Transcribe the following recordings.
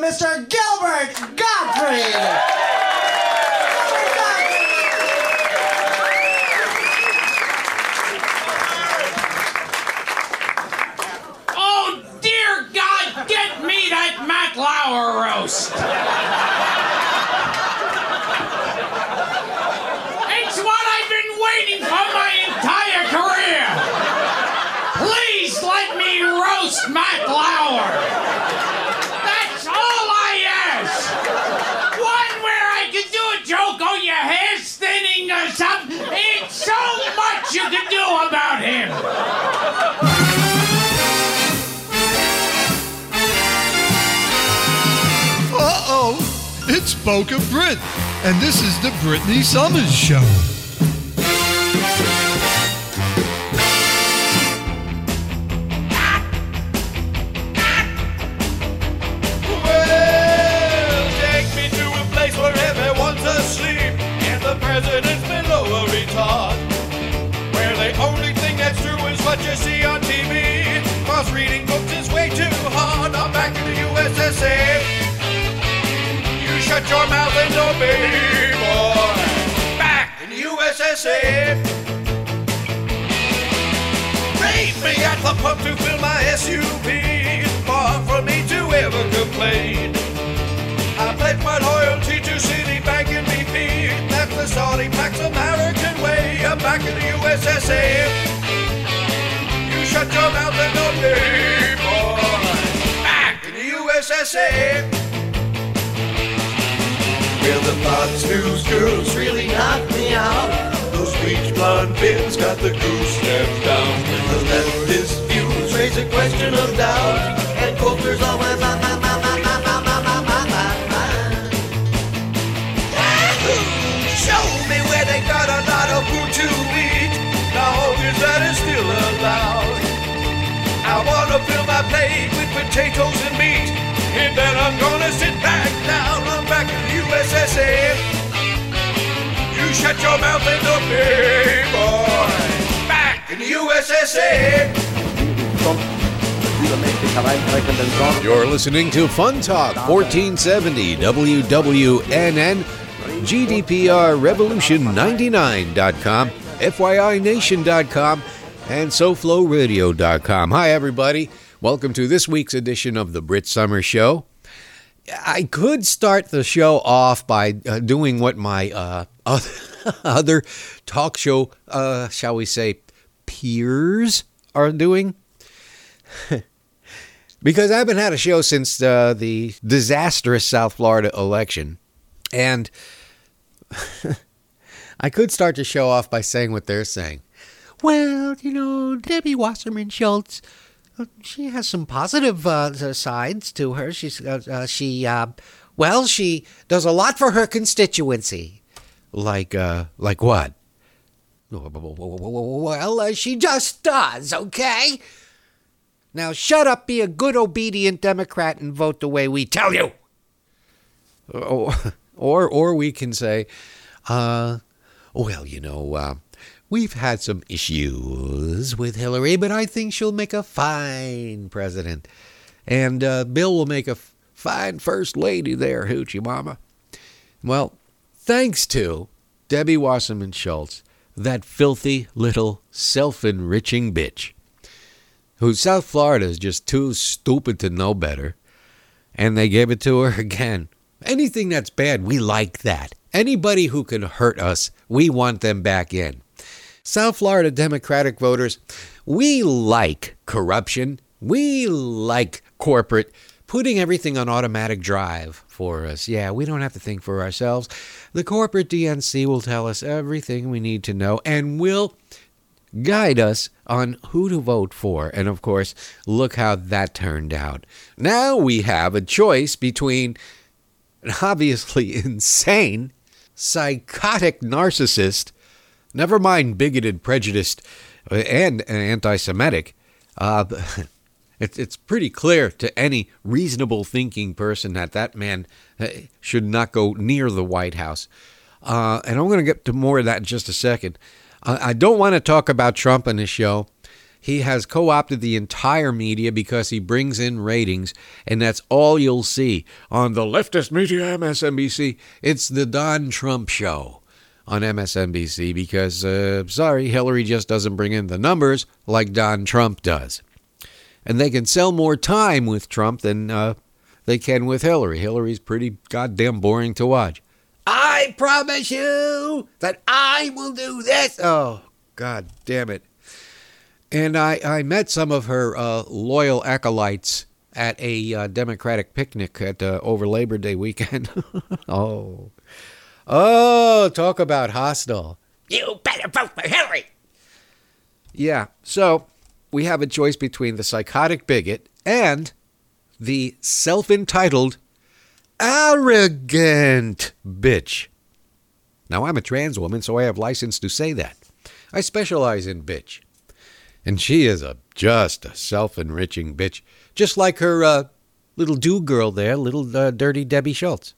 Mr. Gil. It's Boca Brit, and this is the Brittany Summers Show. Rate me at the pump to fill my SUV. Far from me to ever complain. I pledge my loyalty to Citibank and BP. That's the Saudi Pax American way. I'm back in the USSR. You shut your mouth and obey, boy. Back in the USSR. Well, the Fox News girls really knocked me out. On Bill's got the goose stepped down. The leftist views raise a question of doubt, and Coker's always on my mind. Show me where they got a lot of food to eat. Now is that is still allowed? I wanna fill my plate with potatoes and meat, and then I'm gonna sit back down. I'm back in the USSA. Shut your mouth and obey, boy. Back in the USSR. You're listening to Fun Talk 1470 WWNN GDPR Revolution 99.com, FYINation.com, and SoFloRadio.com. Hi, everybody. Welcome to this week's edition of the Brit Summer Show. I could start the show off by uh, doing what my uh, other, other talk show, uh, shall we say, peers are doing. because I haven't had a show since uh, the disastrous South Florida election. And I could start to show off by saying what they're saying. Well, you know, Debbie Wasserman Schultz, uh, she has some positive uh, sides to her. She's uh, uh, she uh, well, she does a lot for her constituency. Like uh, like what? Well, uh, she just does. Okay. Now shut up, be a good, obedient Democrat, and vote the way we tell you. Or, or, or we can say, uh, well, you know, uh, we've had some issues with Hillary, but I think she'll make a fine president. And uh, Bill will make a fine first lady there, Hoochie Mama. Well, thanks to Debbie Wasserman Schultz, that filthy little self enriching bitch, who South Florida is just too stupid to know better, and they gave it to her again. Anything that's bad, we like that. Anybody who can hurt us, we want them back in. South Florida Democratic voters, we like corruption. We like corporate putting everything on automatic drive for us. Yeah, we don't have to think for ourselves. The corporate DNC will tell us everything we need to know and will guide us on who to vote for. And of course, look how that turned out. Now we have a choice between an obviously insane, psychotic narcissist, never mind bigoted, prejudiced, and anti Semitic. Uh, it, it's pretty clear to any reasonable thinking person that that man uh, should not go near the White House. Uh, and I'm going to get to more of that in just a second. I don't want to talk about Trump on this show He has co opted the entire media because he brings in ratings, and that's all you'll see on the leftist media, MSNBC. It's the Don Trump show on MSNBC because, uh, sorry, Hillary just doesn't bring in the numbers like Don Trump does. And they can sell more time with Trump than uh, they can with Hillary. Hillary's pretty goddamn boring to watch. I promise you that I will do this. Oh, god damn it. And I, I met some of her uh, loyal acolytes at a uh, Democratic picnic at uh, over Labor Day weekend. oh. Oh, talk about hostile. You better vote for Hillary. Yeah. So we have a choice between the psychotic bigot and the self entitled, arrogant bitch. Now, I'm a trans woman, so I have license to say that. I specialize in bitch. And she is a just a self enriching bitch, just like her uh, little do girl there, little uh, dirty Debbie Schultz.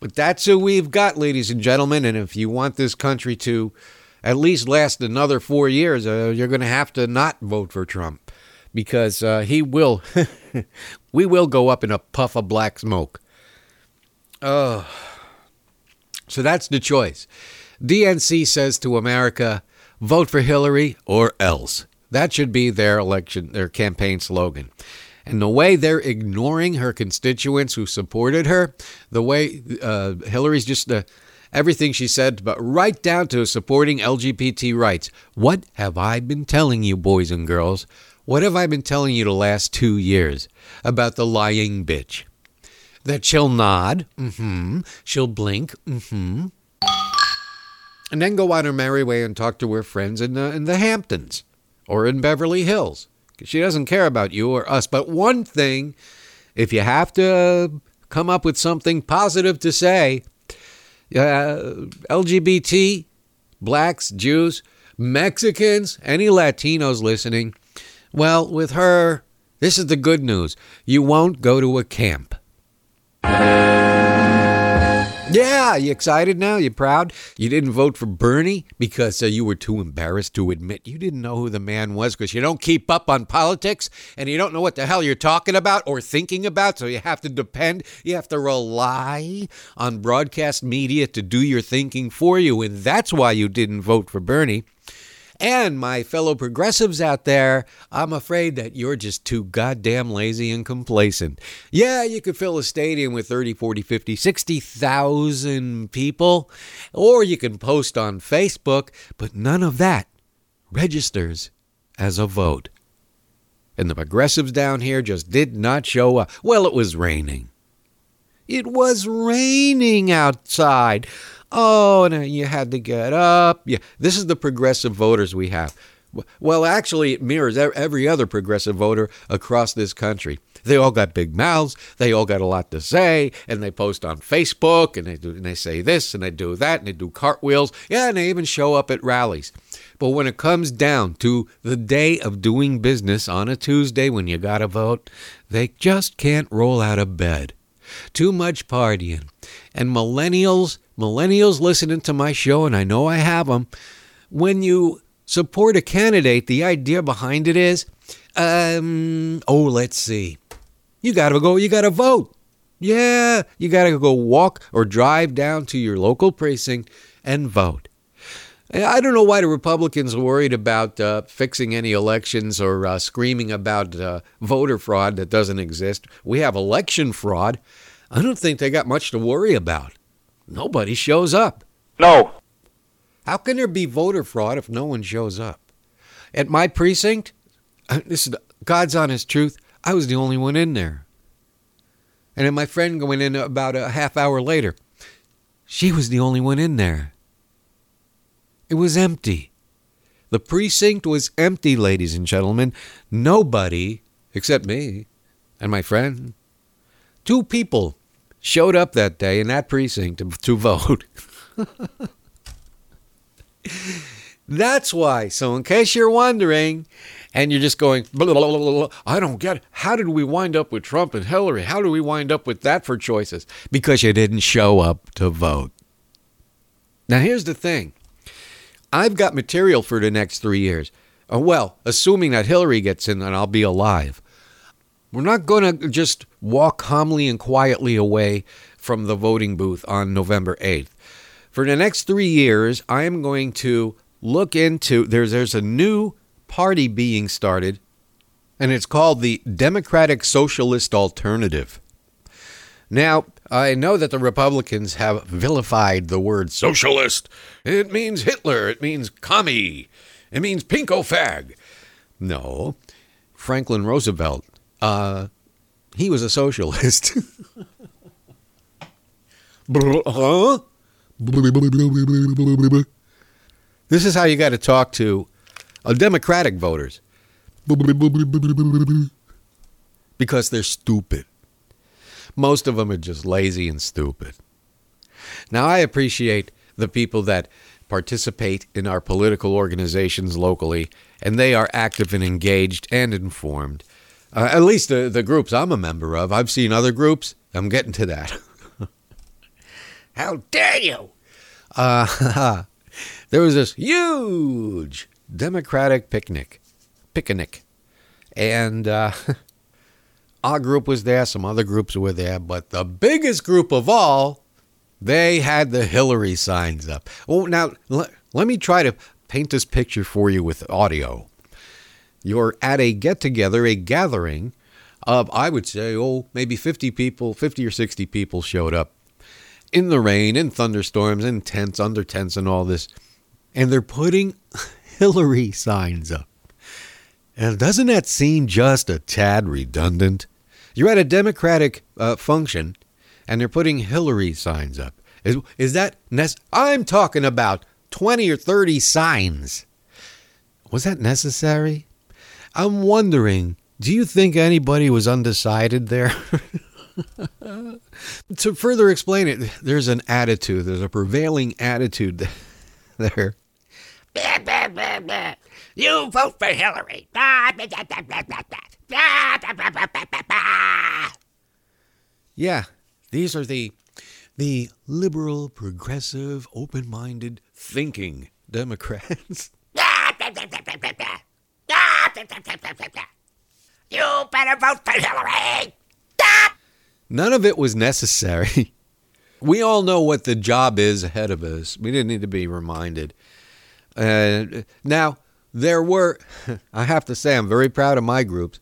But that's who we've got, ladies and gentlemen. And if you want this country to at least last another four years, uh, you're going to have to not vote for Trump because uh, he will, we will go up in a puff of black smoke. Oh, so that's the choice. DNC says to America, vote for Hillary or else. That should be their election, their campaign slogan. And the way they're ignoring her constituents who supported her, the way uh, Hillary's just uh, everything she said, but right down to supporting LGBT rights. What have I been telling you, boys and girls? What have I been telling you the last two years about the lying bitch? That she'll nod, mm-hmm, she'll blink, mm-hmm, and then go on her merry way and talk to her friends in the, in the Hamptons or in Beverly Hills. She doesn't care about you or us. But one thing, if you have to come up with something positive to say, uh, LGBT, blacks, Jews, Mexicans, any Latinos listening, well, with her, this is the good news. You won't go to a camp. Yeah, you excited now? You proud? You didn't vote for Bernie because uh, you were too embarrassed to admit you didn't know who the man was because you don't keep up on politics and you don't know what the hell you're talking about or thinking about. So you have to depend, you have to rely on broadcast media to do your thinking for you. And that's why you didn't vote for Bernie. And my fellow progressives out there, I'm afraid that you're just too goddamn lazy and complacent. Yeah, you could fill a stadium with 30, 40, 50, 60,000 people, or you can post on Facebook, but none of that registers as a vote. And the progressives down here just did not show up. Well, it was raining. It was raining outside. Oh, and you had to get up. Yeah, this is the progressive voters we have. Well, actually, it mirrors every other progressive voter across this country. They all got big mouths. They all got a lot to say, and they post on Facebook, and they do, and they say this, and they do that, and they do cartwheels. Yeah, and they even show up at rallies. But when it comes down to the day of doing business on a Tuesday when you got to vote, they just can't roll out of bed. Too much partying. And millennials, millennials listening to my show, and I know I have them, when you support a candidate, the idea behind it is, um, oh, let's see. You got to go, you got to vote. Yeah, you got to go walk or drive down to your local precinct and vote. I don't know why the Republicans are worried about uh, fixing any elections or uh, screaming about uh, voter fraud that doesn't exist. We have election fraud. I don't think they got much to worry about. Nobody shows up. No. How can there be voter fraud if no one shows up? At my precinct, this is God's honest truth, I was the only one in there. And then my friend going in about a half hour later, she was the only one in there. It was empty. The precinct was empty, ladies and gentlemen. Nobody, except me and my friend, two people showed up that day in that precinct to, to vote. That's why. So, in case you're wondering, and you're just going, blah, blah, blah, I don't get it. How did we wind up with Trump and Hillary? How did we wind up with that for choices? Because you didn't show up to vote. Now, here's the thing I've got material for the next three years. Uh, well, assuming that Hillary gets in, then I'll be alive. We're not going to just walk calmly and quietly away from the voting booth on November 8th. For the next three years, I am going to look into there's there's a new party being started, and it's called the Democratic Socialist Alternative. Now, I know that the Republicans have vilified the word socialist. It means Hitler. It means commie. It means pinko fag. No, Franklin Roosevelt. Uh, he was a socialist. This is how you got to talk to uh, Democratic voters because they're stupid. Most of them are just lazy and stupid. Now, I appreciate the people that participate in our political organizations locally, and they are active and engaged and informed. Uh, at least the, the groups I'm a member of. I've seen other groups. I'm getting to that. How dare you? Uh, there was this huge Democratic picnic, picnic, and uh, our group was there. Some other groups were there, but the biggest group of all, they had the Hillary signs up. Oh, now let, let me try to paint this picture for you with audio. You're at a get together, a gathering of, I would say, oh, maybe 50 people, 50 or 60 people showed up in the rain, in thunderstorms, in tents, under tents, and all this. And they're putting Hillary signs up. And doesn't that seem just a tad redundant? You're at a Democratic uh, function and they're putting Hillary signs up. Is, is that nec- I'm talking about 20 or 30 signs. Was that necessary? I'm wondering, do you think anybody was undecided there? to further explain it, there's an attitude, there's a prevailing attitude there. You vote for Hillary. Yeah, these are the the liberal, progressive, open-minded, thinking Democrats. You better vote for Hillary. None of it was necessary. We all know what the job is ahead of us. We didn't need to be reminded. Uh, now, there were, I have to say, I'm very proud of my groups.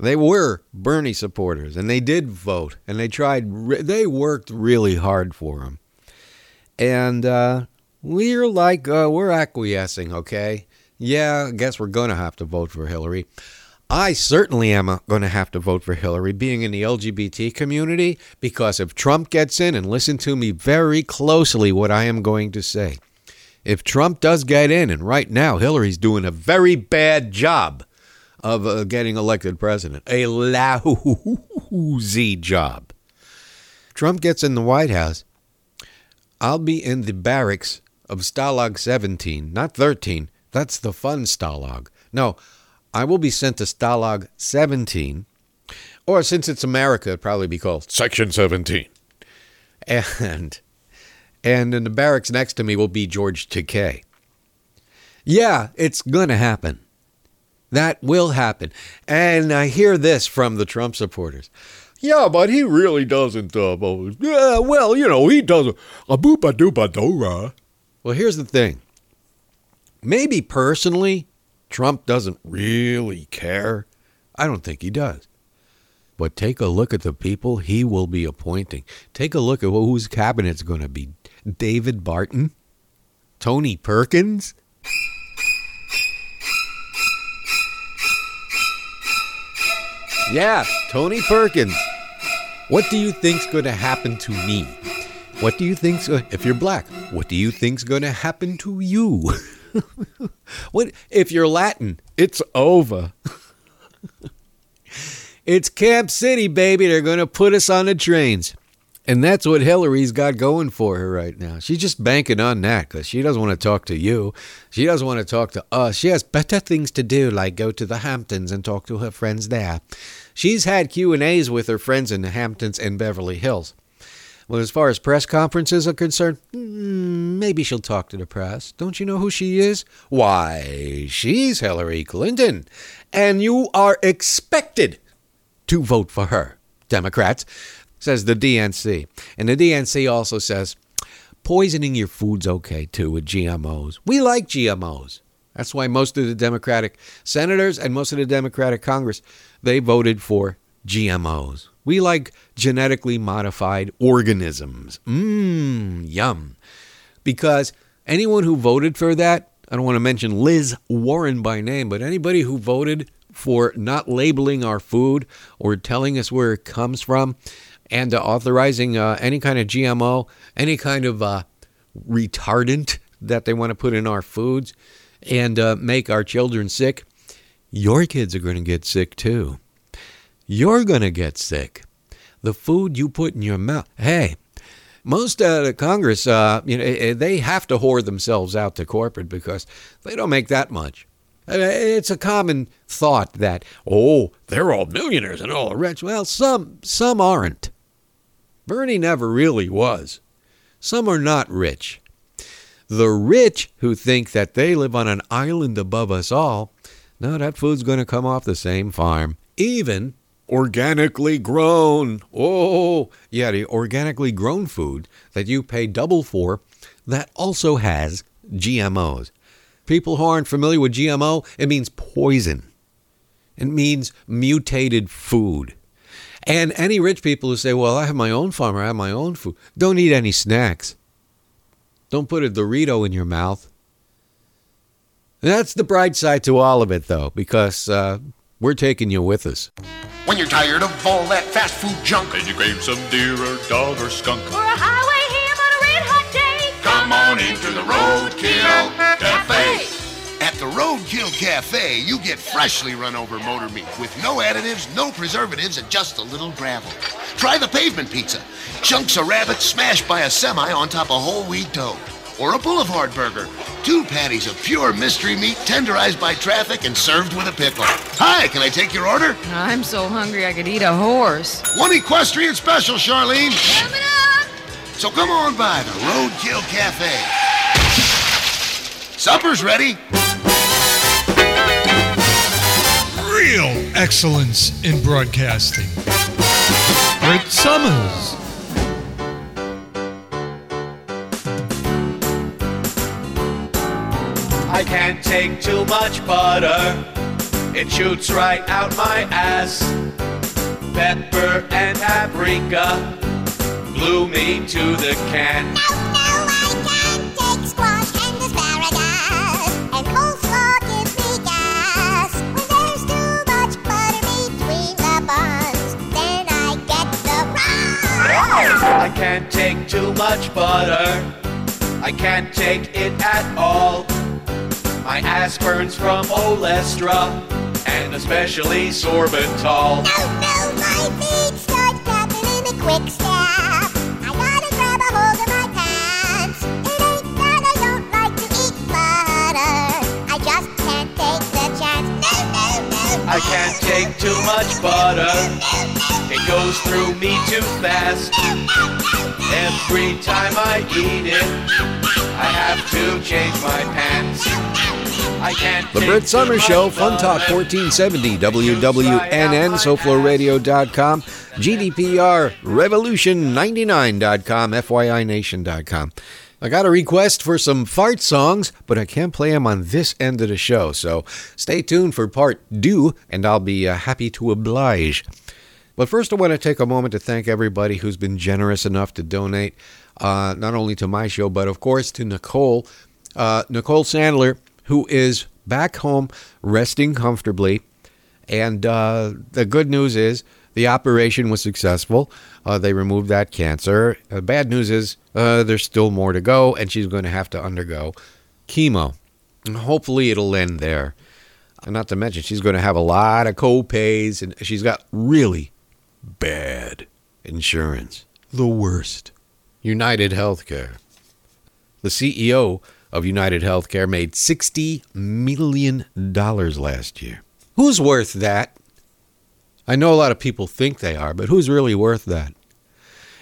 They were Bernie supporters, and they did vote, and they tried, they worked really hard for him. And uh, we're like, uh, we're acquiescing, okay? Yeah, I guess we're going to have to vote for Hillary. I certainly am going to have to vote for Hillary, being in the LGBT community, because if Trump gets in, and listen to me very closely what I am going to say. If Trump does get in, and right now Hillary's doing a very bad job of uh, getting elected president, a lousy job. Trump gets in the White House, I'll be in the barracks of Stalag 17, not 13. That's the fun Stalag. No, I will be sent to Stalag 17, or since it's America, it'd probably be called Section 17. And and in the barracks next to me will be George Takei. Yeah, it's going to happen. That will happen. And I hear this from the Trump supporters. Yeah, but he really doesn't. Uh, well, you know, he doesn't. A boopa doopa dora. Well, here's the thing. Maybe personally, Trump doesn't really care. I don't think he does. But take a look at the people he will be appointing. Take a look at whose cabinet's going to be. David Barton? Tony Perkins? Yeah, Tony Perkins. What do you think's going to happen to me? What do you think's if you're black? What do you think's going to happen to you? what if you're Latin? It's over. it's Camp City, baby. They're going to put us on the trains. And that's what Hillary's got going for her right now. She's just banking on that because she doesn't want to talk to you. She doesn't want to talk to us. She has better things to do, like go to the Hamptons and talk to her friends there. She's had Q and A's with her friends in the Hamptons and Beverly Hills. Well, as far as press conferences are concerned, mm, maybe she'll talk to the press. Don't you know who she is? Why, she's Hillary Clinton. And you are expected to vote for her, Democrats, says the DNC. And the DNC also says poisoning your food's okay too with GMOs. We like GMOs. That's why most of the Democratic senators and most of the Democratic Congress they voted for GMOs. We like genetically modified organisms. Mmm, yum. Because anyone who voted for that, I don't want to mention Liz Warren by name, but anybody who voted for not labeling our food or telling us where it comes from and uh, authorizing uh, any kind of GMO, any kind of uh, retardant that they want to put in our foods and uh, make our children sick, your kids are going to get sick too you're going to get sick. The food you put in your mouth. Hey, most of the Congress, uh, you know, eh, they have to whore themselves out to corporate because they don't make that much. It's a common thought that, oh, they're all millionaires and all rich. Well, some some aren't. Bernie never really was. Some are not rich. The rich who think that they live on an island above us all, no, that food's going to come off the same farm, even organically grown. Oh, yeah, the organically grown food that you pay double for that also has GMOs. People who aren't familiar with GMO, it means poison. It means mutated food. And any rich people who say, well, I have my own farm, I have my own food, don't eat any snacks. Don't put a Dorito in your mouth. That's the bright side to all of it, though, because uh, we're taking you with us. When you're tired of all that fast food junk, and you crave some deer or dog or skunk, or a highway ham on a red hot day, come on into the Roadkill Cafe. At the Roadkill Cafe, you get freshly run over motor meat with no additives, no preservatives, and just a little gravel. Try the pavement pizza. Chunks of rabbit smashed by a semi on top of whole wheat dough or a boulevard burger. Two patties of pure mystery meat tenderized by traffic and served with a pickle. Hi, can I take your order? I'm so hungry I could eat a horse. One equestrian special, Charlene. Coming up! So come on by the Roadkill Cafe. Supper's ready. Real excellence in broadcasting. Britt Summers. Can't take too much butter. It shoots right out my ass. Pepper and paprika glue me to the can. No, no, I can't take squash and asparagus. And coleslaw gives me gas. When there's too much butter between the buns, then I get the rush. I can't take too much butter. I can't take it at all. My ass burns from olestra and especially sorbitol. No, no, my feet start tapping in a quick step. I gotta grab a hold of my pants. It ain't that I don't like to eat butter. I just can't take the chance. No, no, no. I can't take too much butter. It goes through me too fast. Every time I eat it, I have to change my pants. The Brit Summer Show, Fun Talk 1470, WWNN, SoFloRadio.com, GDPR, Revolution99.com, FYINation.com. I got a request for some fart songs, but I can't play them on this end of the show, so stay tuned for part two, and I'll be uh, happy to oblige. But first, I want to take a moment to thank everybody who's been generous enough to donate, uh, not only to my show, but of course to Nicole. Uh, Nicole Sandler, who is back home resting comfortably. And uh, the good news is the operation was successful. Uh, they removed that cancer. Uh, bad news is uh, there's still more to go, and she's going to have to undergo chemo. And hopefully, it'll end there. Not to mention, she's going to have a lot of co-pays, and she's got really bad insurance. The worst. United Healthcare. The CEO of United Healthcare made $60 million last year. Who's worth that? I know a lot of people think they are, but who's really worth that?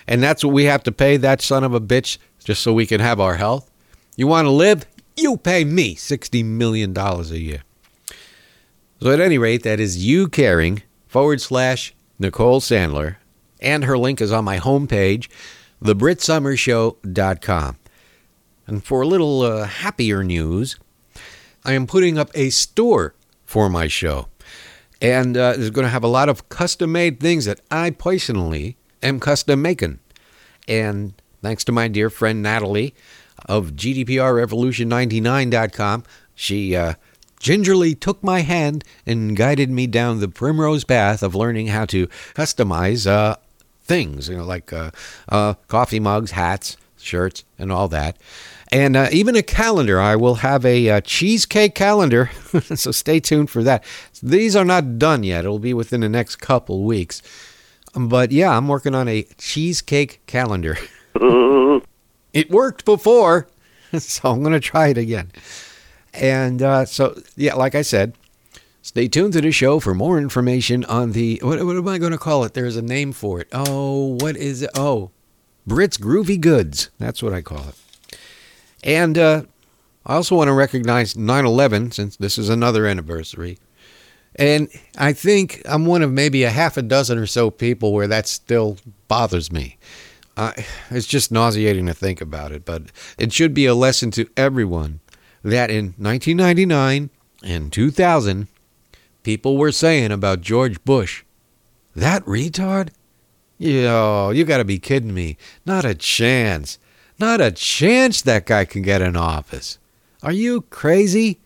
And that's what we have to pay that son of a bitch just so we can have our health. You want to live? You pay me $60 million a year. So, at any rate, that is YouCaring forward slash Nicole Sandler. And her link is on my homepage, thebritsummershow.com. And for a little uh, happier news, I am putting up a store for my show. And uh, it's going to have a lot of custom made things that I personally am custom making. And thanks to my dear friend Natalie of GDPRRevolution99.com, she uh, gingerly took my hand and guided me down the primrose path of learning how to customize uh, things, you know, like uh, uh, coffee mugs, hats, shirts, and all that. And uh, even a calendar. I will have a uh, cheesecake calendar, so stay tuned for that. These are not done yet. It'll be within the next couple weeks. But yeah, I'm working on a cheesecake calendar. it worked before, so I'm going to try it again. And uh, so, yeah, like I said, stay tuned to the show for more information on the what, what am I going to call it? There's a name for it. Oh, what is it? Oh, Brits Groovy Goods. That's what I call it. And uh, I also want to recognize 9 11 since this is another anniversary. And I think I'm one of maybe a half a dozen or so people where that still bothers me. Uh, it's just nauseating to think about it, but it should be a lesson to everyone that in 1999 and 2000, people were saying about George Bush, that retard? Yo, you gotta be kidding me. Not a chance. Not a chance that guy can get in office. Are you crazy?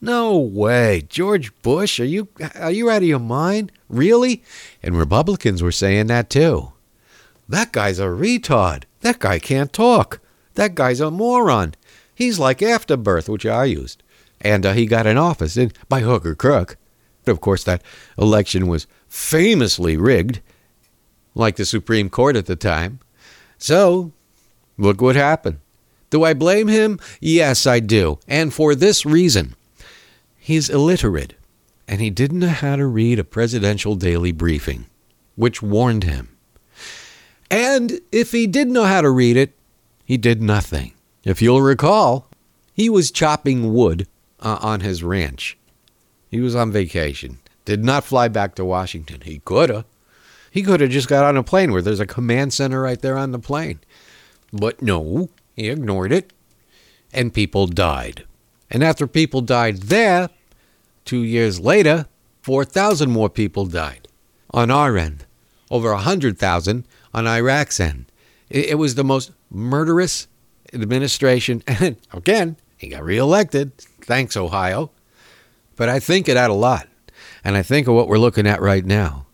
No way. George Bush, are you are you out of your mind? Really? And Republicans were saying that too. That guy's a retard. That guy can't talk. That guy's a moron. He's like Afterbirth, which I used. And uh, he got in office and by hook or crook. Of course, that election was famously rigged, like the Supreme Court at the time. So, look what happened. Do I blame him? Yes, I do. And for this reason he's illiterate, and he didn't know how to read a presidential daily briefing, which warned him. And if he did know how to read it, he did nothing. If you'll recall, he was chopping wood uh, on his ranch. He was on vacation. Did not fly back to Washington. He could have. He could have just got on a plane where there's a command center right there on the plane. But no, he ignored it. And people died. And after people died there, two years later, 4,000 more people died on our end, over 100,000 on Iraq's end. It, was the most murderous administration. And again, he got reelected. Thanks, Ohio. But I think it had a lot. And I think of what we're looking at right now.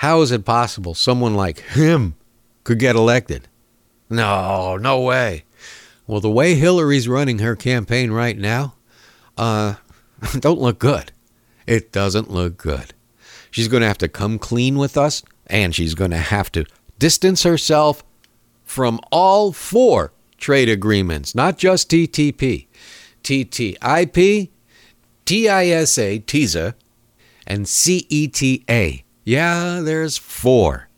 How is it possible someone like him could get elected? No, no way. Well, the way Hillary's running her campaign right now, uh, don't look good. It doesn't look good. She's going to have to come clean with us, and she's going to have to distance herself from all four trade agreements, not just TTP, TTIP, TISA, TISA, and CETA. Yeah, there's four.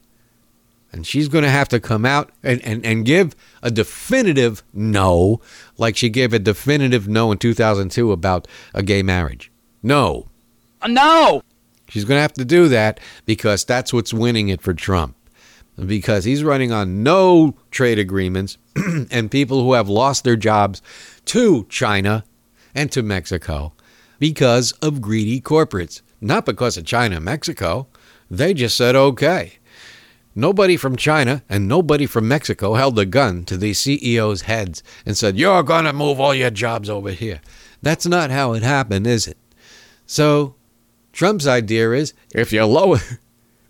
And she's going to have to come out and, and, and give a definitive no, like she gave a definitive no in 2002 about a gay marriage. No. Uh, no! She's going to have to do that because that's what's winning it for Trump. Because he's running on no trade agreements and people who have lost their jobs to China and to Mexico because of greedy corporates. Not because of China and Mexico. They just said okay. Nobody from China and nobody from Mexico held a gun to these CEOs' heads and said, You're going to move all your jobs over here. That's not how it happened, is it? So, Trump's idea is if you lower.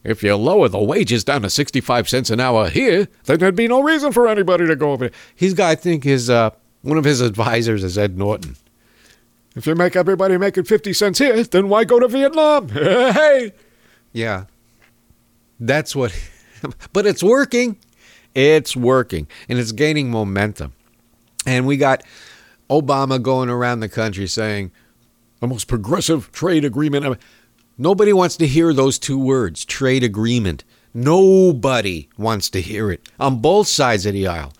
If you lower the wages down to 65 cents an hour here, then there'd be no reason for anybody to go over there. He's got, I think, his uh, one of his advisors is Ed Norton. If you make everybody making 50 cents here, then why go to Vietnam? hey! Yeah. That's what. but it's working. It's working. And it's gaining momentum. And we got Obama going around the country saying, the most progressive trade agreement. Nobody wants to hear those two words, trade agreement. Nobody wants to hear it on both sides of the aisle.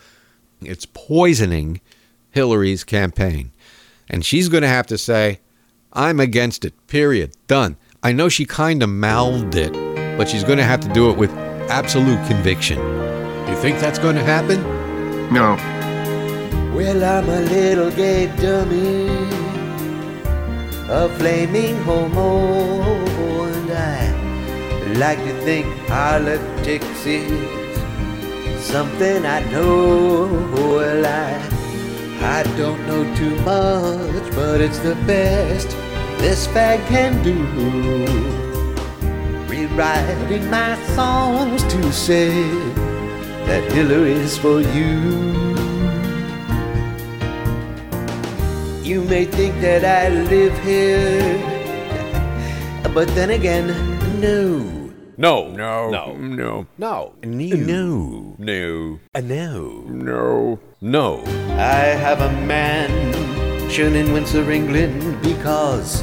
It's poisoning Hillary's campaign. And she's going to have to say, I'm against it, period. Done. I know she kind of mouthed it, but she's going to have to do it with absolute conviction. You think that's going to happen? No. Well, I'm a little gay dummy, a flaming homo, and I like to think politics is something I know. Well, I, I don't know too much, but it's the best this fag can do rewriting my songs to say that Hillary's for you. You may think that I live here, but then again, no. No. No. No. No. No. No. No. A no. No. No. I have a mansion in Windsor, England, because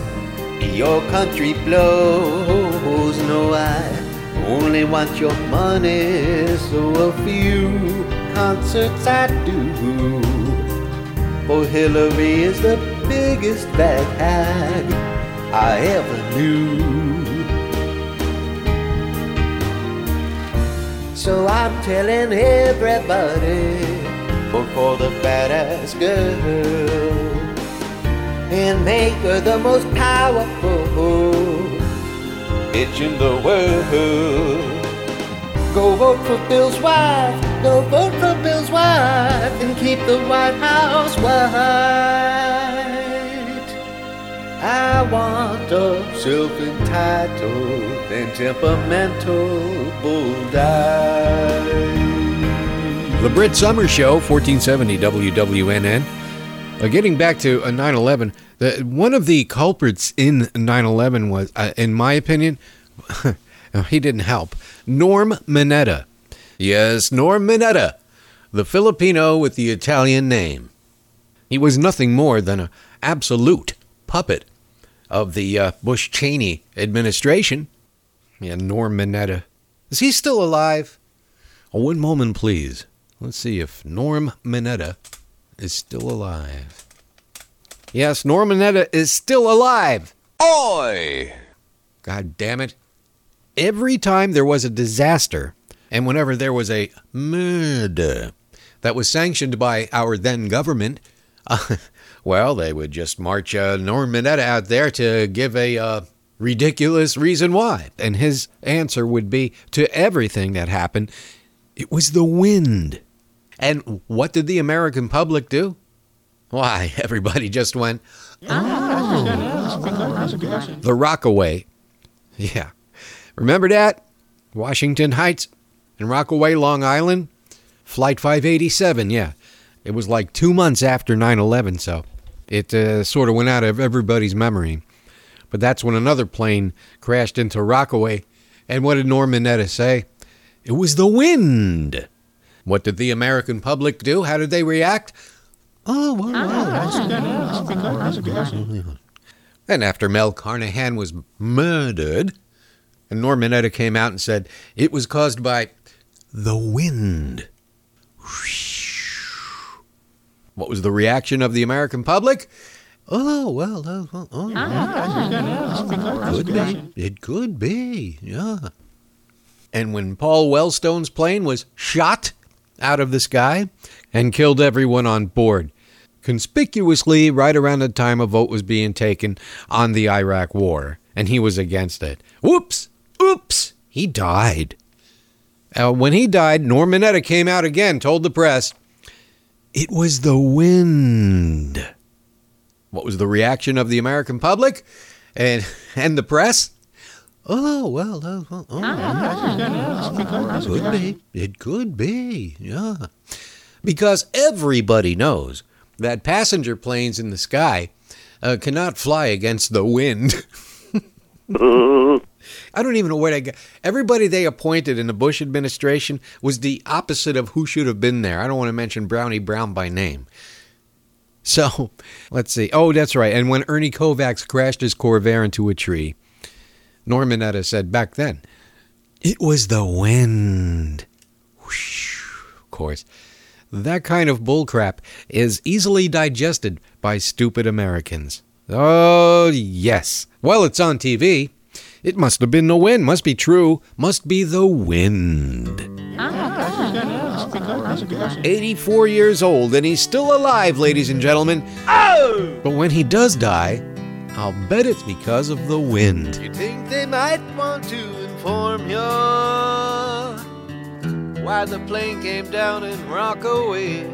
your country blows. No, I only want your money, so a few concerts I do. For Hillary is the biggest bad hag I ever knew. So I'm telling everybody, vote for the badass girl and make her the most powerful bitch in the world. Go vote for Bill's wife, go vote for Bill's wife, and keep the White House white. I want a self-entitled and temperamental bull die. The Brit Summer Show, 1470 WWNN. Uh, getting back to uh, 9/11, the, one of the culprits in 9/11 was, uh, in my opinion, he didn't help. Norm Mineta. Yes, Norm Mineta, the Filipino with the Italian name. He was nothing more than an absolute puppet of the uh, Bush Cheney administration. Yeah, Norm Mineta. Is he still alive? Oh, one moment, please. Let's see if Norm Mineta is still alive. Yes, Norm Mineta is still alive. Oi! God damn it. Every time there was a disaster, and whenever there was a murder that was sanctioned by our then government, uh, well, they would just march uh, Norm Mineta out there to give a uh, ridiculous reason why. And his answer would be to everything that happened, it was the wind. And what did the American public do? Why, everybody just went, oh, the Rockaway. Yeah. Remember that? Washington Heights and Rockaway, Long Island? Flight 587, yeah. It was like two months after 9 11, so it uh, sort of went out of everybody's memory. But that's when another plane crashed into Rockaway. And what did Norm Mineta say? It was the wind. What did the American public do? How did they react? Oh, well, well. And after Mel Carnahan was murdered, and Norm Mineta came out and said it was caused by the wind. What was the reaction of the American public? Oh, well, uh, oh, oh, could be. It could be, yeah. And when Paul Wellstone's plane was shot out of the sky and killed everyone on board, conspicuously right around the time a vote was being taken on the Iraq War, and he was against it. Whoops! Oops! He died. Uh, when he died, Norm Mineta came out again, told the press, it was the wind. What was the reaction of the American public and and the press? Oh well, oh, oh. could be. It could be, yeah. Because everybody knows that passenger planes in the sky uh, cannot fly against the wind. I don't even know where they got. Everybody they appointed in the Bush administration was the opposite of who should have been there. I don't want to mention Brownie Brown by name. So, let's see. Oh, that's right. And when Ernie Kovacs crashed his Corvair into a tree, Norm Mineta said back then, It was the wind. Whoosh. Of course, that kind of bullcrap is easily digested by stupid Americans. Oh, yes. Well, it's on TV. It must have been the wind. Must be true. Must be the wind. 84 years old, and he's still alive, ladies and gentlemen. Oh! But when he does die, I'll bet it's because of the wind. You think they might want to inform you why the plane came down in Rockaway?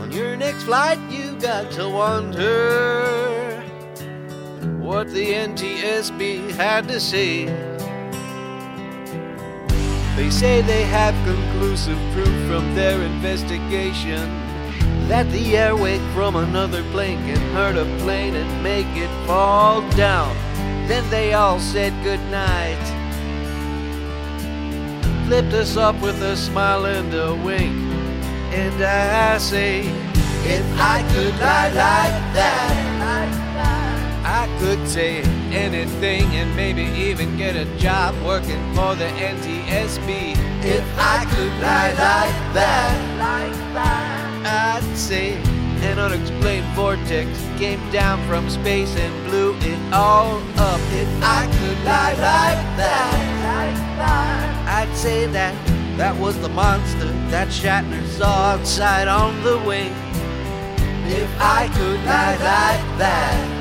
On your next flight, you got to wonder what the NTSB had to say. They say they have conclusive proof from their investigation that the airwake from another plane can hurt a plane and make it fall down. Then they all said goodnight. Flipped us up with a smile and a wink. And I say, if I could lie like that, I could say anything and maybe even get a job working for the NTSB. If I could lie like that, like that, I'd say an unexplained vortex came down from space and blew it all up. If I could lie like that, I'd say that that was the monster that Shatner saw outside on the wing. If I could lie like that,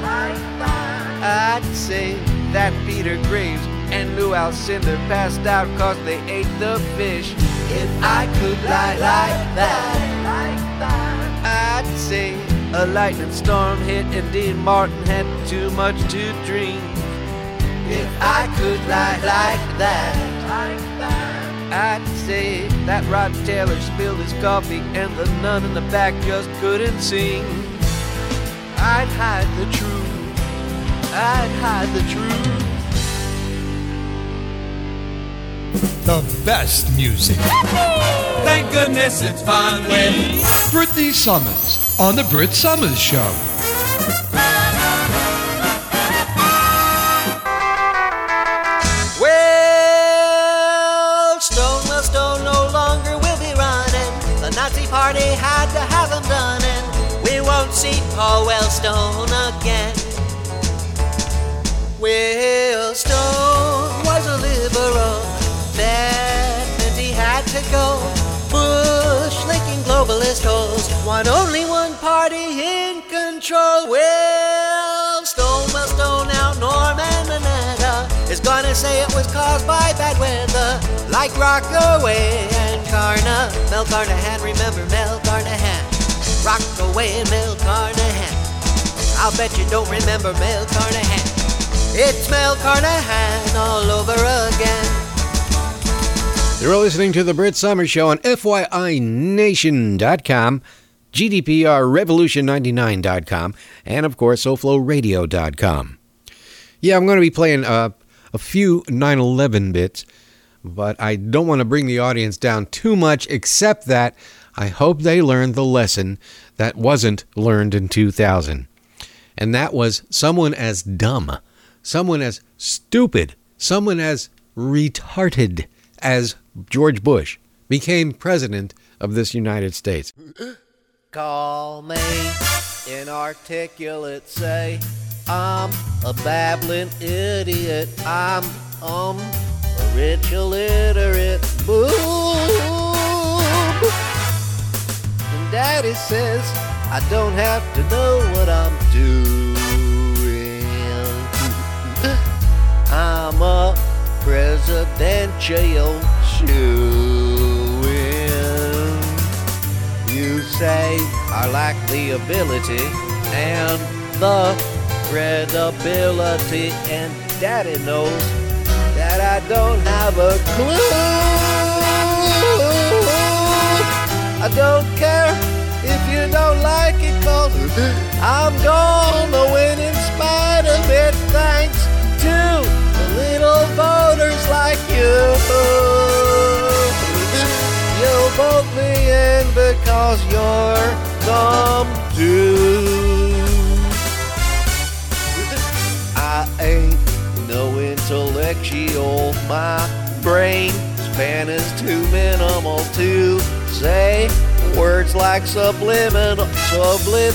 I'd say that Peter Graves and Lew Alcindor passed out cause they ate the fish. If I could lie like that, I'd say a lightning storm hit and Dean Martin had too much to drink. If I could lie like that, I'd say that Rod Taylor spilled his coffee and the nun in the back just couldn't sing. I'd hide the truth. I'd hide the truth. The best music. Thank goodness it's fun with Britney Summers on The Brit Summers Show. Wellstone well, Stone no longer will be running. The Nazi party had to have him done, and we won't see Paul Wellstone again. Wellstone was a liberal, go. Bush licking globalist holes, want only one party in control. Wellstone well, Stone now, Norman Mineta is gonna say it was caused by bad weather, like Rockaway and Carna. Mel Carnahan, remember Mel Carnahan. Rockaway and Mel Carnahan. I'll bet you don't remember Mel Carnahan. It's Mel Carnahan all over again. You're listening to the Brit Summer Show on FYINation.com, GDPRRevolution99.com, and of course, SoFloRadio.com. Yeah, I'm going to be playing uh, a few 9 11 bits, but I don't want to bring the audience down too much, except that I hope they learned the lesson that wasn't learned in 2000. And that was someone as dumb, someone as stupid, someone as retarded as George Bush became president of this United States. Call me inarticulate, say I'm a babbling idiot. I'm um a rich illiterate boob. And Daddy says I don't have to know what I'm doing. I'm a presidential shoo-in. You say I lack the ability and the credibility, and Daddy knows that I don't have a clue. I don't care if you don't like it, cause I'm gonna win in spite of it, thanks to the little voters like you. Vote me in because you're dumb too. I ain't no intellectual my brain span is too minimal to say words like subliminal, subliminal,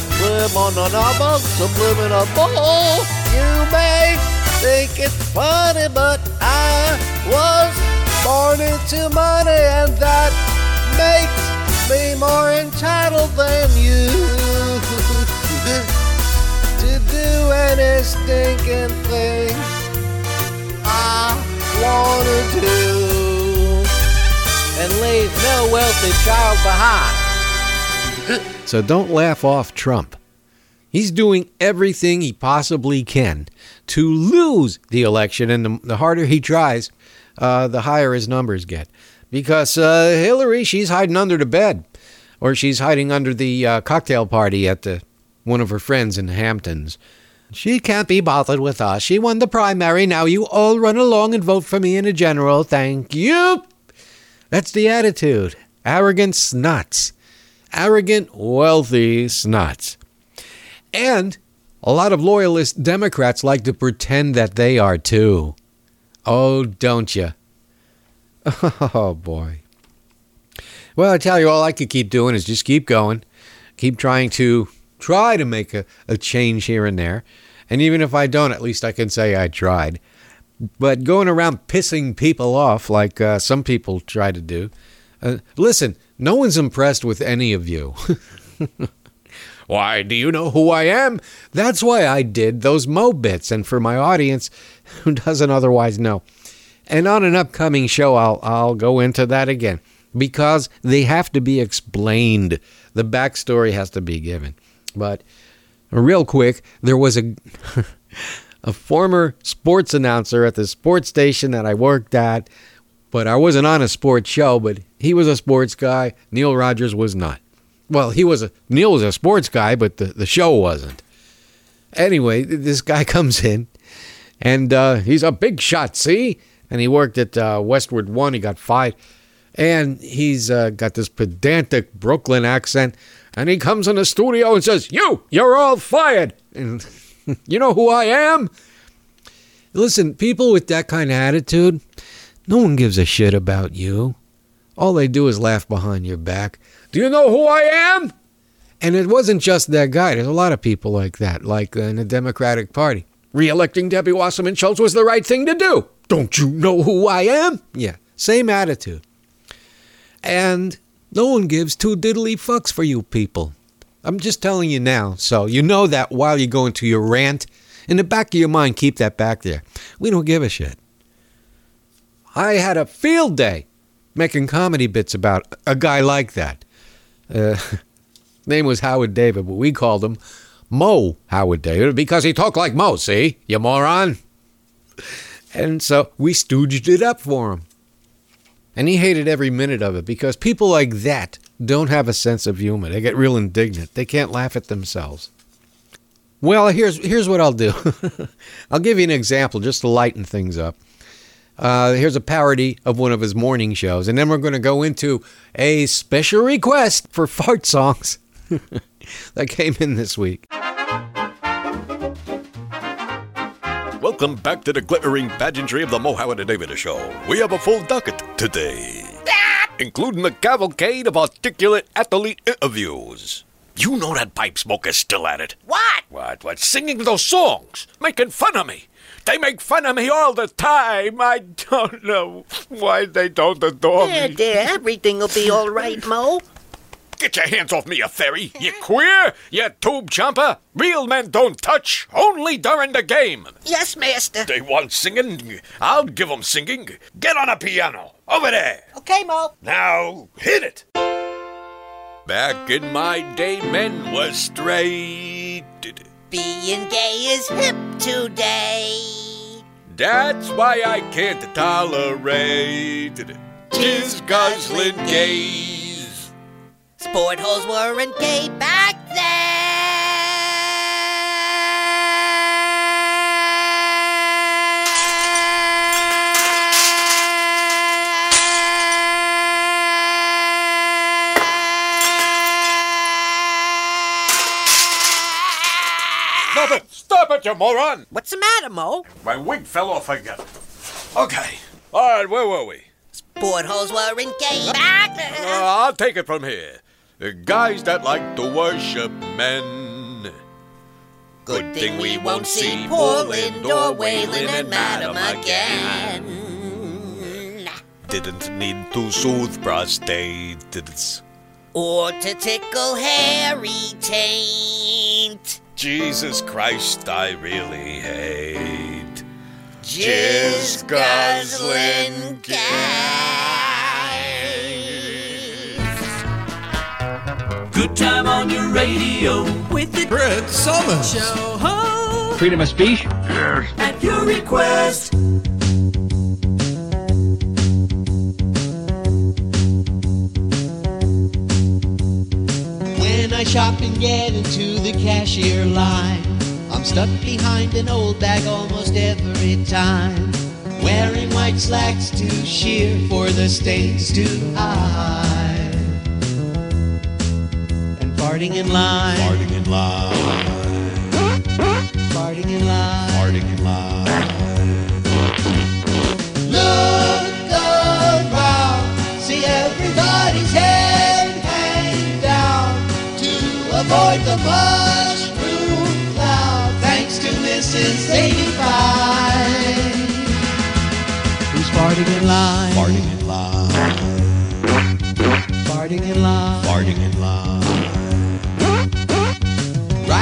subliminal. You may think it's funny, but I was born into money, and that makes me more entitled than you to do any stinking thing I wanna do and leave no wealthy child behind. So don't laugh off Trump. He's doing everything he possibly can to lose the election, and the, the harder he tries, uh, the higher his numbers get. Because uh, Hillary, she's hiding under the bed, or she's hiding under the uh, cocktail party at the, one of her friends in Hamptons. She can't be bothered with us. She won the primary. Now you all run along and vote for me in a general. Thank you. That's the attitude. Arrogant snots. Arrogant, wealthy snots. And a lot of loyalist Democrats like to pretend that they are too. Oh, don't you? Oh, boy. Well, I tell you, all I could keep doing is just keep going, keep trying to try to make a, a change here and there. And even if I don't, at least I can say I tried. But going around pissing people off like uh, some people try to do, uh, listen, no one's impressed with any of you. Why, do you know who I am? That's why I did those Mo bits, and for my audience who doesn't otherwise know. And on an upcoming show, I'll, I'll go into that again because they have to be explained. The backstory has to be given. But real quick, there was a, a former sports announcer at the sports station that I worked at, but I wasn't on a sports show, but he was a sports guy. Neil Rogers was not. Well, he was a Neil was a sports guy, but the, the show wasn't. Anyway, this guy comes in, and uh, he's a big shot. See, and he worked at uh, Westwood One. He got fired, and he's uh, got this pedantic Brooklyn accent. And he comes in the studio and says, "You, you're all fired." And you know who I am? Listen, people with that kind of attitude, no one gives a shit about you. All they do is laugh behind your back. Do you know who I am? And it wasn't just that guy. There's a lot of people like that, like in the Democratic Party. Re-electing Debbie Wasserman Schultz was the right thing to do. Don't you know who I am? Yeah, same attitude. And no one gives two diddly fucks for you people. I'm just telling you now, so you know that while you go into your rant, in the back of your mind, keep that back there. We don't give a shit. I had a field day making comedy bits about a guy like that. Uh, name was Howard David, but we called him Mo Howard David because he talked like Mo, see, you moron. And so we stooged it up for him. And he hated every minute of it because people like that don't have a sense of humor. They get real indignant. They can't laugh at themselves. Well, here's here's what I'll do. I'll give you an example just to lighten things up. Uh, here's a parody of one of his morning shows, and then we're going to go into a special request for fart songs that came in this week. Welcome back to the glittering pageantry of the Mo Howard and David Show. We have a full docket today, including a cavalcade of articulate athlete interviews. You know that pipe smoker's still at it. What? What? What? Singing those songs, making fun of me. They make fun of me all the time. I don't know why they don't adore There, me. there, everything will be all right, Mo. Get your hands off me, you fairy! You queer? You tube chomper? Real men don't touch, only during the game. Yes, master. They want singing? I'll give 'em singing. Get on a piano, over there. Okay, Mo. Now, hit it. Back in my day, men were straight. Being gay is hip today. That's why I can't tolerate jizz guzzling gays. Sport holes weren't gay back Stop it! Stop it, you moron! What's the matter, Mo? My wig fell off again. Okay. All right, where were we? Sport holes were engaged. Uh, I'll take it from here. The guys that like to worship men. Good thing we won't see Portland or Wayland and Madam again. Didn't need to soothe prostates. Or to tickle hairy taint. Jesus Christ, I really hate. Jizz guzzling Good time on your radio with the Brit Summers Show. Ho. Freedom of speech? Yes. At your request. When I shop and get into the cashier line, I'm stuck behind an old bag almost every time. Wearing white slacks too sheer for the stains to hide. Farting in line. Farting in line. Farting in line. Farting in line. Look around, see everybody's head hang down to avoid the mushroom cloud. Thanks to Mrs. 85. Who's farting in line? Farting in line. Farting in line. Farting in line.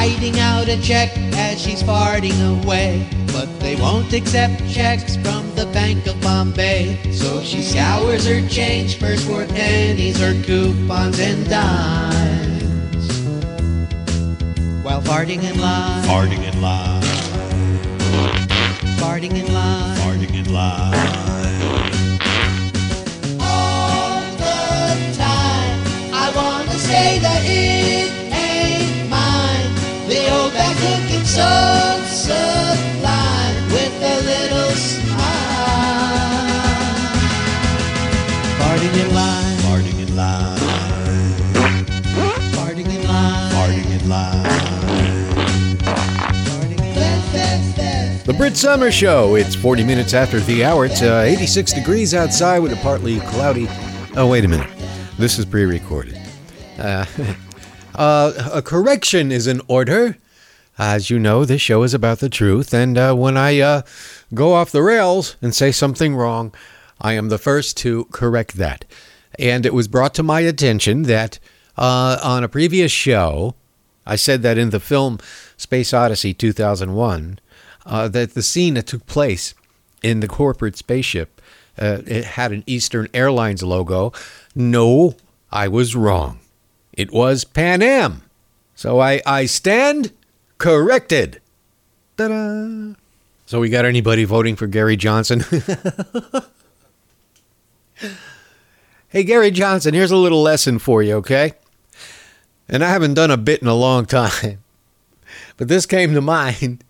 Writing out a check as she's farting away. But they won't accept checks from the Bank of Bombay. So she scours her change first for pennies or coupons and dimes. While farting in line. Farting in line. Farting in line. Farting in line. All the time. I wanna say that it. The old back looking so sublime with a little smile. Farting in line. Farting in line. Farting in line. Farting in line. The Brit Summer Show. It's 40 minutes after the hour. It's uh, 86 degrees outside with a partly cloudy. Oh, wait a minute. This is pre recorded. Uh, uh, a correction is in order. As you know, this show is about the truth, and uh, when I uh, go off the rails and say something wrong, I am the first to correct that. And it was brought to my attention that uh, on a previous show, I said that in the film Space Odyssey 2001, uh, that the scene that took place in the corporate spaceship uh, it had an Eastern Airlines logo. No, I was wrong. It was Pan Am. So I, I stand corrected. Ta-da! So we got anybody voting for Gary Johnson? hey, Gary Johnson, here's a little lesson for you, okay? And I haven't done a bit in a long time, but this came to mind.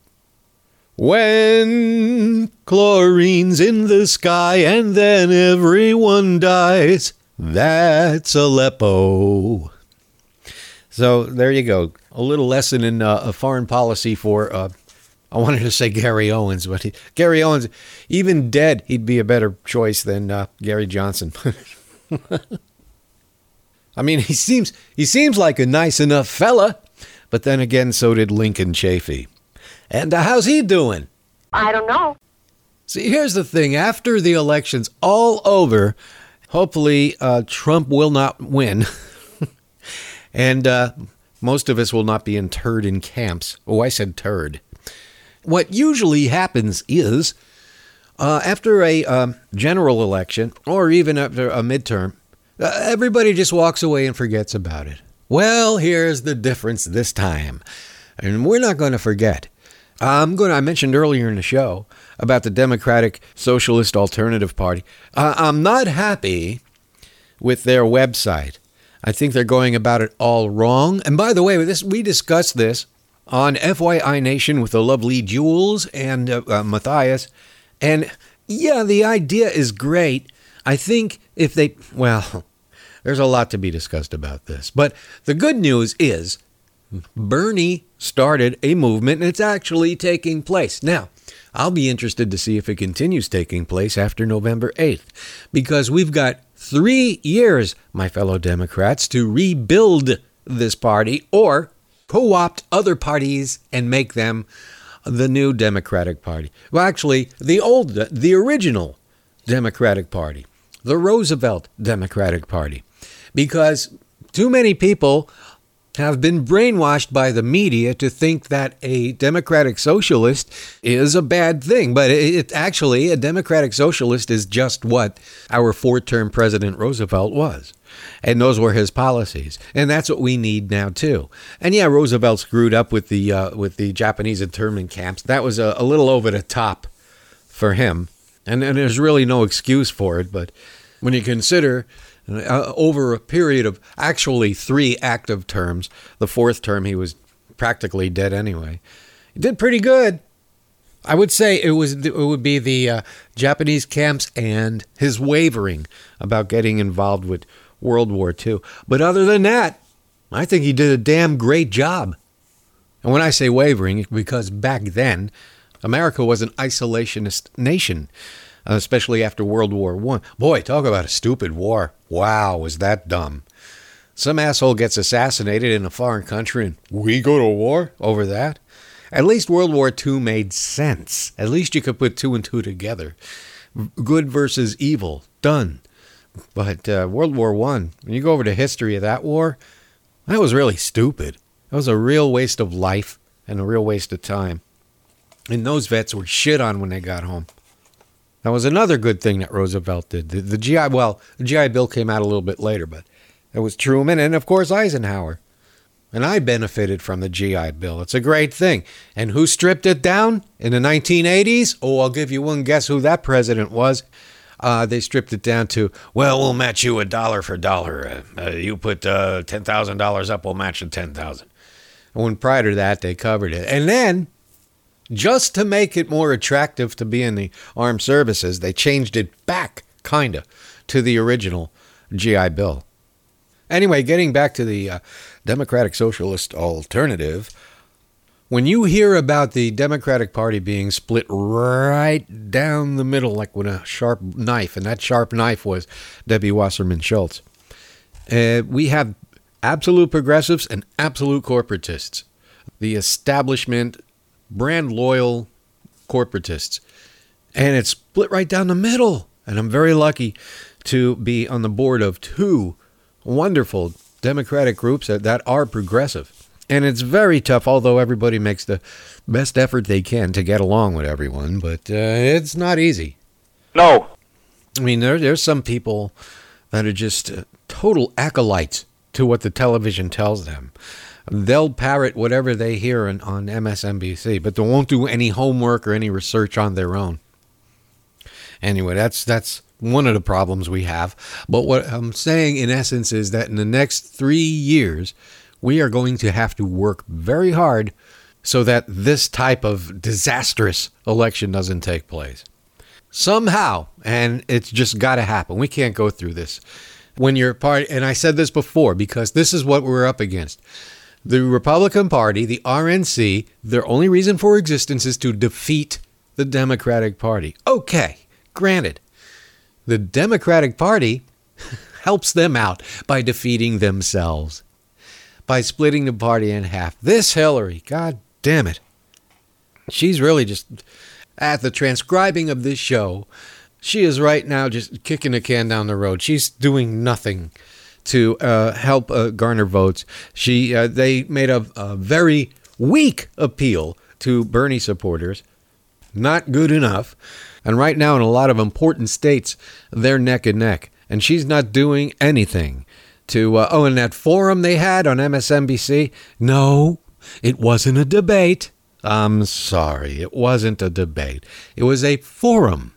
When chlorine's in the sky and then everyone dies, that's Aleppo. So there you go. A little lesson in uh, foreign policy for, uh, I wanted to say Gary Owens, but he, Gary Owens, even dead, he'd be a better choice than uh, Gary Johnson. I mean, he seems he seems like a nice enough fella, but then again, so did Lincoln Chafee. And uh, how's he doing? I don't know. See, here's the thing. After the election's all over, hopefully uh, Trump will not win. and uh, most of us will not be interred in camps. Oh, I said turd. What usually happens is uh, after a um, general election or even after a midterm, uh, everybody just walks away and forgets about it. Well, here's the difference this time. And we're not going to forget. I'm going. To, I mentioned earlier in the show about the Democratic Socialist Alternative Party. Uh, I'm not happy with their website. I think they're going about it all wrong. And by the way, this we discussed this on FYI Nation with the lovely Jules and uh, uh, Matthias. And yeah, the idea is great. I think if they, well, there's a lot to be discussed about this. But the good news is Bernie started a movement and it's actually taking place. Now, I'll be interested to see if it continues taking place after November 8th, because we've got three years, my fellow Democrats, to rebuild this party or co opt other parties and make them the new Democratic Party. Well, actually, the old, the original Democratic Party, the Roosevelt Democratic Party, because too many people have been brainwashed by the media to think that a democratic socialist is a bad thing. But it, it actually, a democratic socialist is just what our four term President Roosevelt was. And those were his policies, and that's what we need now too. And yeah, Roosevelt screwed up with the uh, with the Japanese internment camps. That was a, a little over the top for him, and and there's really no excuse for it. But when you consider over a period of actually three active terms. The fourth term, he was practically dead anyway. He did pretty good. I would say it was it would be the uh, Japanese camps and his wavering about getting involved with World War II. But other than that, I think he did a damn great job. And when I say wavering, because back then, America was an isolationist nation especially after World War One. Boy, talk about a stupid war. Wow, was that dumb. Some asshole gets assassinated in a foreign country and we go to war over that? At least World War II made sense. At least you could put two and two together. Good versus evil. Done. But uh, World War One, when you go over the history of that war, that was really stupid. That was a real waste of life and a real waste of time. And those vets were shit on when they got home. That was another good thing that Roosevelt did. The, the GI, well, the GI Bill came out a little bit later, but it was Truman and, of course, Eisenhower. And I benefited from the GI Bill. It's a great thing. And who stripped it down in the 1980s? Oh, I'll give you one guess who that president was. Uh, they stripped it down to, well, we'll match you a dollar for dollar. Uh, uh, you put uh, $10,000 up, we'll match the 10000 And when prior to that, they covered it. And then just to make it more attractive to be in the armed services, they changed it back, kind of, to the original GI Bill. Anyway, getting back to the uh, Democratic Socialist alternative, when you hear about the Democratic Party being split right down the middle, like with a sharp knife, and that sharp knife was Debbie Wasserman Schultz, uh, we have absolute progressives and absolute corporatists. The establishment brand loyal corporatists. And it's split right down the middle. And I'm very lucky to be on the board of two wonderful Democratic groups that, that are progressive. And it's very tough, although everybody makes the best effort they can to get along with everyone, but uh, it's not easy. No. I mean, there, there's some people that are just uh, total acolytes to what the television tells them. They'll parrot whatever they hear on, on MSNBC, but they won't do any homework or any research on their own. Anyway, that's that's one of the problems we have. But what I'm saying in essence is that in the next three years, we are going to have to work very hard so that this type of disastrous election doesn't take place. Somehow, and it's just got to happen. We can't go through this. When you're part, and I said this before because this is what we're up against. The Republican Party, the RNC, their only reason for existence is to defeat the Democratic Party. Okay, granted. The Democratic Party helps them out by defeating themselves, by splitting the party in half. This Hillary, god damn it. She's really just, at the transcribing of this show, she is right now just kicking a can down the road. She's doing nothing to uh, help uh, garner votes. She uh, they made a, a very weak appeal to Bernie supporters, not good enough. And right now, in a lot of important states, they're neck and neck, and she's not doing anything. To uh, oh, and that forum they had on MSNBC, no, it wasn't a debate. I'm sorry, it wasn't a debate. It was a forum,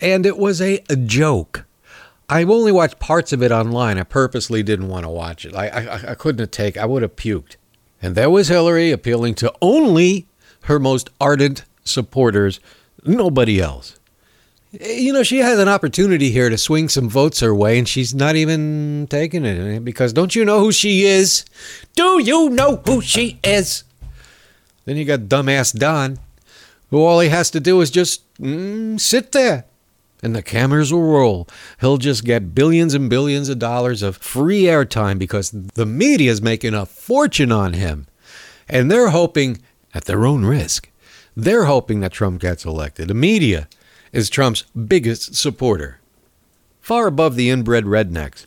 and it was a, a joke. I only watched parts of it online. I purposely didn't want to watch it. I, I, I couldn't have taken. I would have puked. And there was Hillary appealing to only her most ardent supporters, nobody else. You know, she has an opportunity here to swing some votes her way, and she's not even taking it. Because don't you know who she is? Do you know who she is? Then you got dumbass Don, who All he has to do is just mm, sit there and the cameras will roll. He'll just get billions and billions of dollars of free airtime because the media's making a fortune on him. And they're hoping, at their own risk, they're hoping that Trump gets elected. The media is Trump's biggest supporter, far above the inbred rednecks.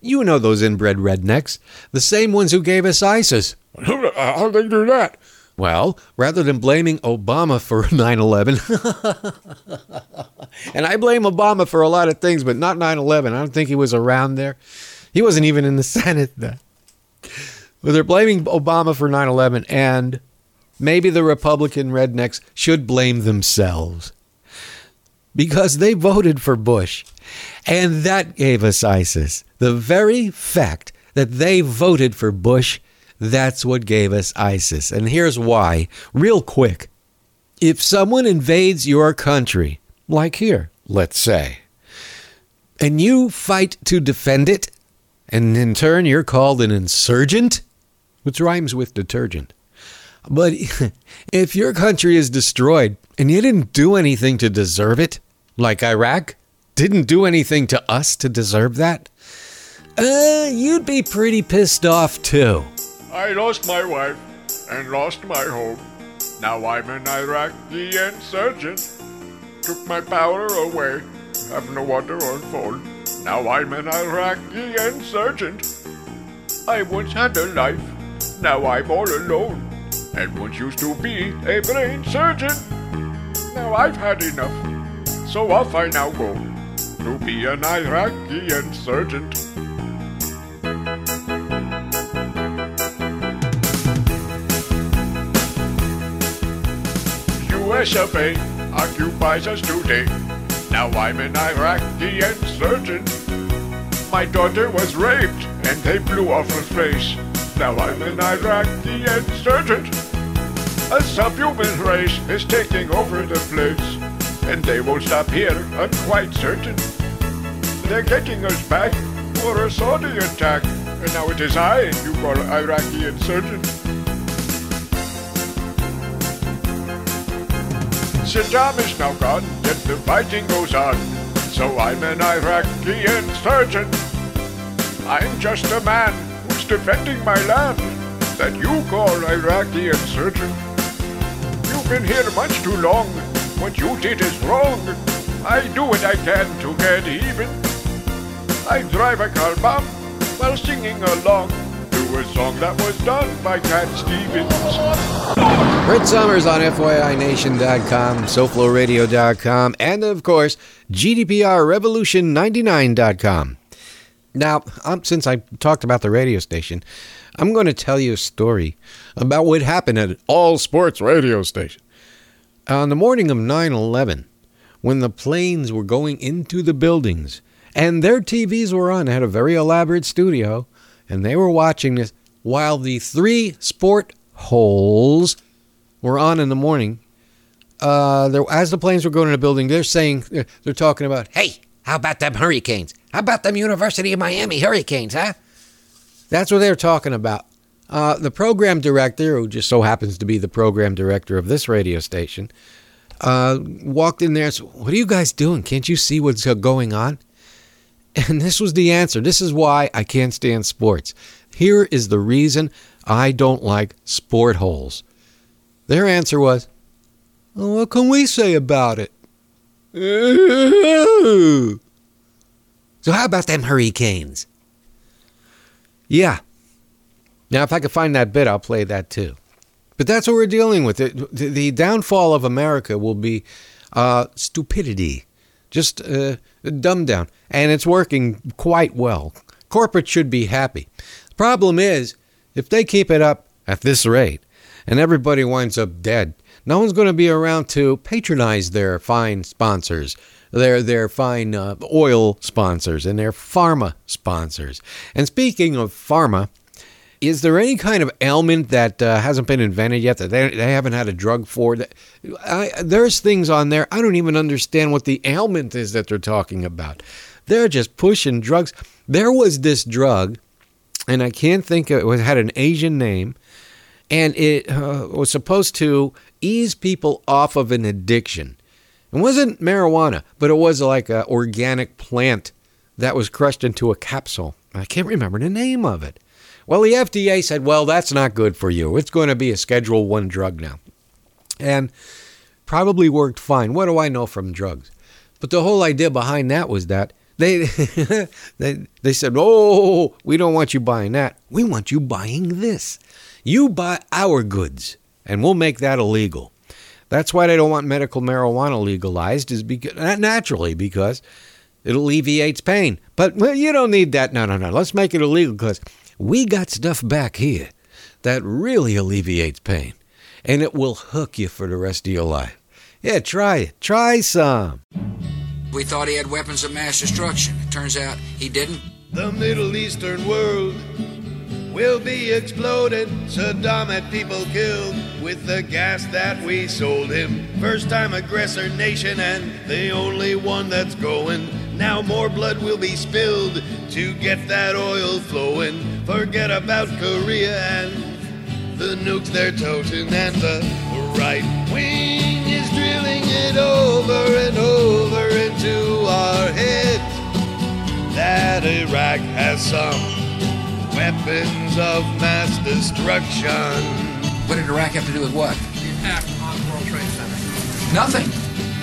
You know those inbred rednecks, the same ones who gave us ISIS. How'd they do that? Well, rather than blaming Obama for 9 11, and I blame Obama for a lot of things, but not 9 11. I don't think he was around there. He wasn't even in the Senate then. But they're blaming Obama for 9 11, and maybe the Republican rednecks should blame themselves because they voted for Bush, and that gave us ISIS. The very fact that they voted for Bush that's what gave us ISIS. And here's why, real quick. If someone invades your country, like here, let's say, and you fight to defend it, and in turn you're called an insurgent, which rhymes with detergent. But if your country is destroyed and you didn't do anything to deserve it, like Iraq didn't do anything to us to deserve that, uh, you'd be pretty pissed off too. I lost my wife and lost my home. Now I'm an Iraqi insurgent. Took my power away. Have no water or phone. Now I'm an Iraqi insurgent. I once had a life. Now I'm all alone. And once used to be a brain surgeon. Now I've had enough. So off I now go to be an Iraqi insurgent. Occupies us today. Now I'm an Iraqi insurgent. My daughter was raped and they blew off her face. Now I'm an Iraqi insurgent. A subhuman race is taking over the place. And they won't stop here, I'm quite certain. They're getting us back for a Saudi attack. And now it is I you call Iraqi insurgent. Saddam is now gone, yet the fighting goes on. So I'm an Iraqi insurgent. I'm just a man who's defending my land that you call Iraqi insurgent. You've been here much too long. What you did is wrong. I do what I can to get even. I drive a car bomb while singing along to a song that was done by Cat Stevens. Brit Summers on FYINation.com, SoFloRadio.com, and of course, GDPRRevolution99.com. Now, um, since I talked about the radio station, I'm going to tell you a story about what happened at all sports radio station. On the morning of 9 11, when the planes were going into the buildings and their TVs were on, had a very elaborate studio, and they were watching this while the three sport holes were on in the morning. Uh, there, as the planes were going in the building, they're saying they're talking about, "Hey, how about them hurricanes? How about them University of Miami hurricanes, huh?" That's what they're talking about. Uh, the program director, who just so happens to be the program director of this radio station, uh, walked in there and said, What are you guys doing? Can't you see what's going on? And this was the answer. This is why I can't stand sports. Here is the reason I don't like sport holes. Their answer was, well, What can we say about it? So, how about them hurricanes? Yeah. Now, if I could find that bit, I'll play that too. But that's what we're dealing with. It, the downfall of America will be uh, stupidity, just uh, dumbed down. And it's working quite well. Corporate should be happy. The problem is, if they keep it up at this rate and everybody winds up dead, no one's going to be around to patronize their fine sponsors, their their fine uh, oil sponsors, and their pharma sponsors. And speaking of pharma, is there any kind of ailment that uh, hasn't been invented yet that they, they haven't had a drug for? That I, there's things on there I don't even understand what the ailment is that they're talking about. They're just pushing drugs. There was this drug, and I can't think of it. It had an Asian name, and it uh, was supposed to ease people off of an addiction. It wasn't marijuana, but it was like an organic plant that was crushed into a capsule. I can't remember the name of it. Well, the FDA said, "Well, that's not good for you. It's going to be a Schedule 1 drug now." And probably worked fine. What do I know from drugs? But the whole idea behind that was that they they they said, "Oh, we don't want you buying that. We want you buying this. You buy our goods, and we'll make that illegal." That's why they don't want medical marijuana legalized, is because naturally because it alleviates pain. But well, you don't need that. No, no, no. Let's make it illegal because we got stuff back here that really alleviates pain, and it will hook you for the rest of your life. Yeah, try it. Try some. We thought he had weapons of mass destruction. It turns out he didn't. The Middle Eastern world will be exploded. Saddam had people killed with the gas that we sold him. First time aggressor nation and the only one that's going. Now more blood will be spilled to get that oil flowing. Forget about Korea and the nukes they're toting and the right wing is drilling it over and over into our heads that Iraq has some weapons of mass destruction. What did Iraq have to do with what? The attack on the World Trade Center. Nothing.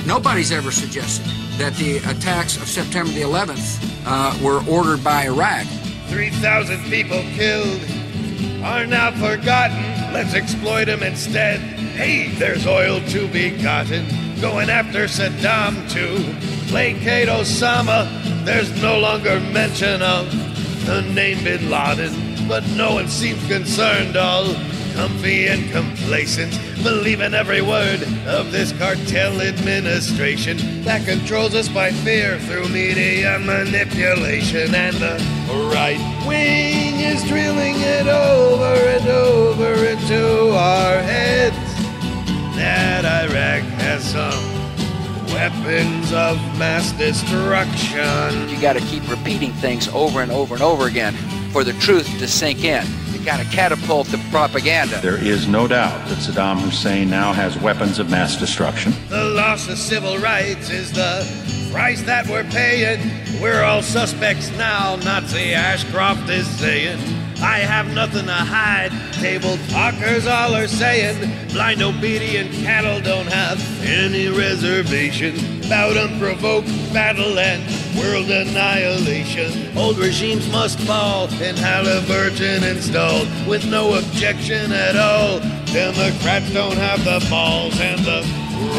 Nobody's ever suggested that the attacks of September the 11th uh, were ordered by Iraq. 3,000 people killed are now forgotten. Let's exploit them instead. Hey, there's oil to be gotten. Going after Saddam to placate Osama. There's no longer mention of the name Bin Laden, but no one seems concerned. All comfy and complacent, believing every word of this cartel administration that controls us by fear through media manipulation. And the right wing is drilling it over and over into our heads that Iraq has some weapons of mass destruction. You got to keep repeating things over and over and over again for the truth to sink in. You got to catapult the propaganda. There is no doubt that Saddam Hussein now has weapons of mass destruction. The loss of civil rights is the price that we're paying. We're all suspects now, Nazi Ashcroft is saying. I have nothing to hide. Table talkers all are saying blind obedient cattle don't have any reservation about unprovoked battle and world annihilation. Old regimes must fall and Halliburton installed with no objection at all. Democrats don't have the balls and the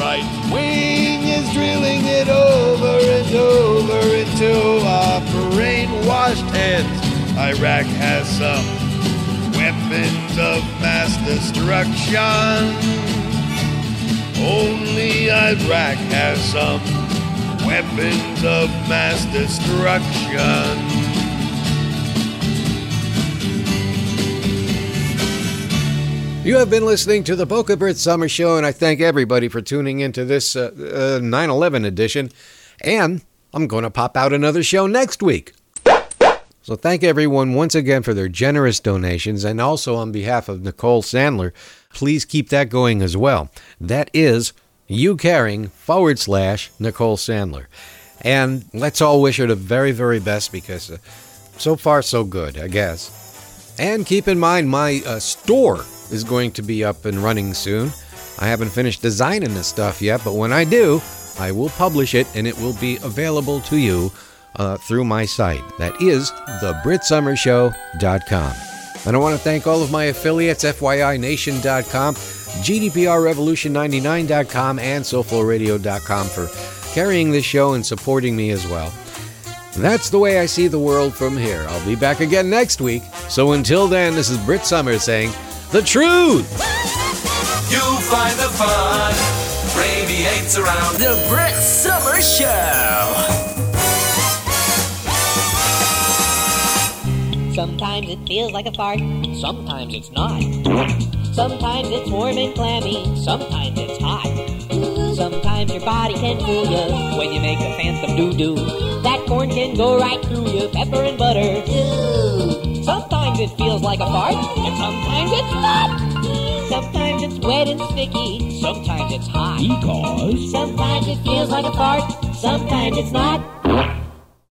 right wing is drilling it over and over into our brainwashed heads. Iraq has some weapons of mass destruction. Only Iraq has some weapons of mass destruction. You have been listening to the Boca Brit Summer Show, and I thank everybody for tuning into this uh, uh, 9 11 edition. And I'm going to pop out another show next week. So thank everyone once again for their generous donations, and also on behalf of Nicole Sandler, please keep that going as well. That is YouCaring forward slash Nicole Sandler. And let's all wish her the very, very best because uh, so far so good, I guess. And keep in mind, my uh, store is going to be up and running soon. I haven't finished designing this stuff yet, but when I do, I will publish it and it will be available to you uh, through my site. That is thebritsummershow.com. And I want to thank all of my affiliates, FYINation.com, GDPRRevolution99.com, and SoFloRadio.com for carrying this show and supporting me as well. That's the way I see the world from here. I'll be back again next week. So until then, this is Brit Summers saying, The truth! You'll find the fun radiates around The Brit Summer Show. Sometimes it feels like a fart, sometimes it's not. Sometimes it's warm and clammy, sometimes it's hot. Sometimes your body can fool you when you make a phantom doo-doo. That corn can go right through you, pepper and butter. Sometimes it feels like a fart, and sometimes it's not. Sometimes it's wet and sticky. Sometimes it's hot. Because Sometimes it feels like a fart. Sometimes it's not.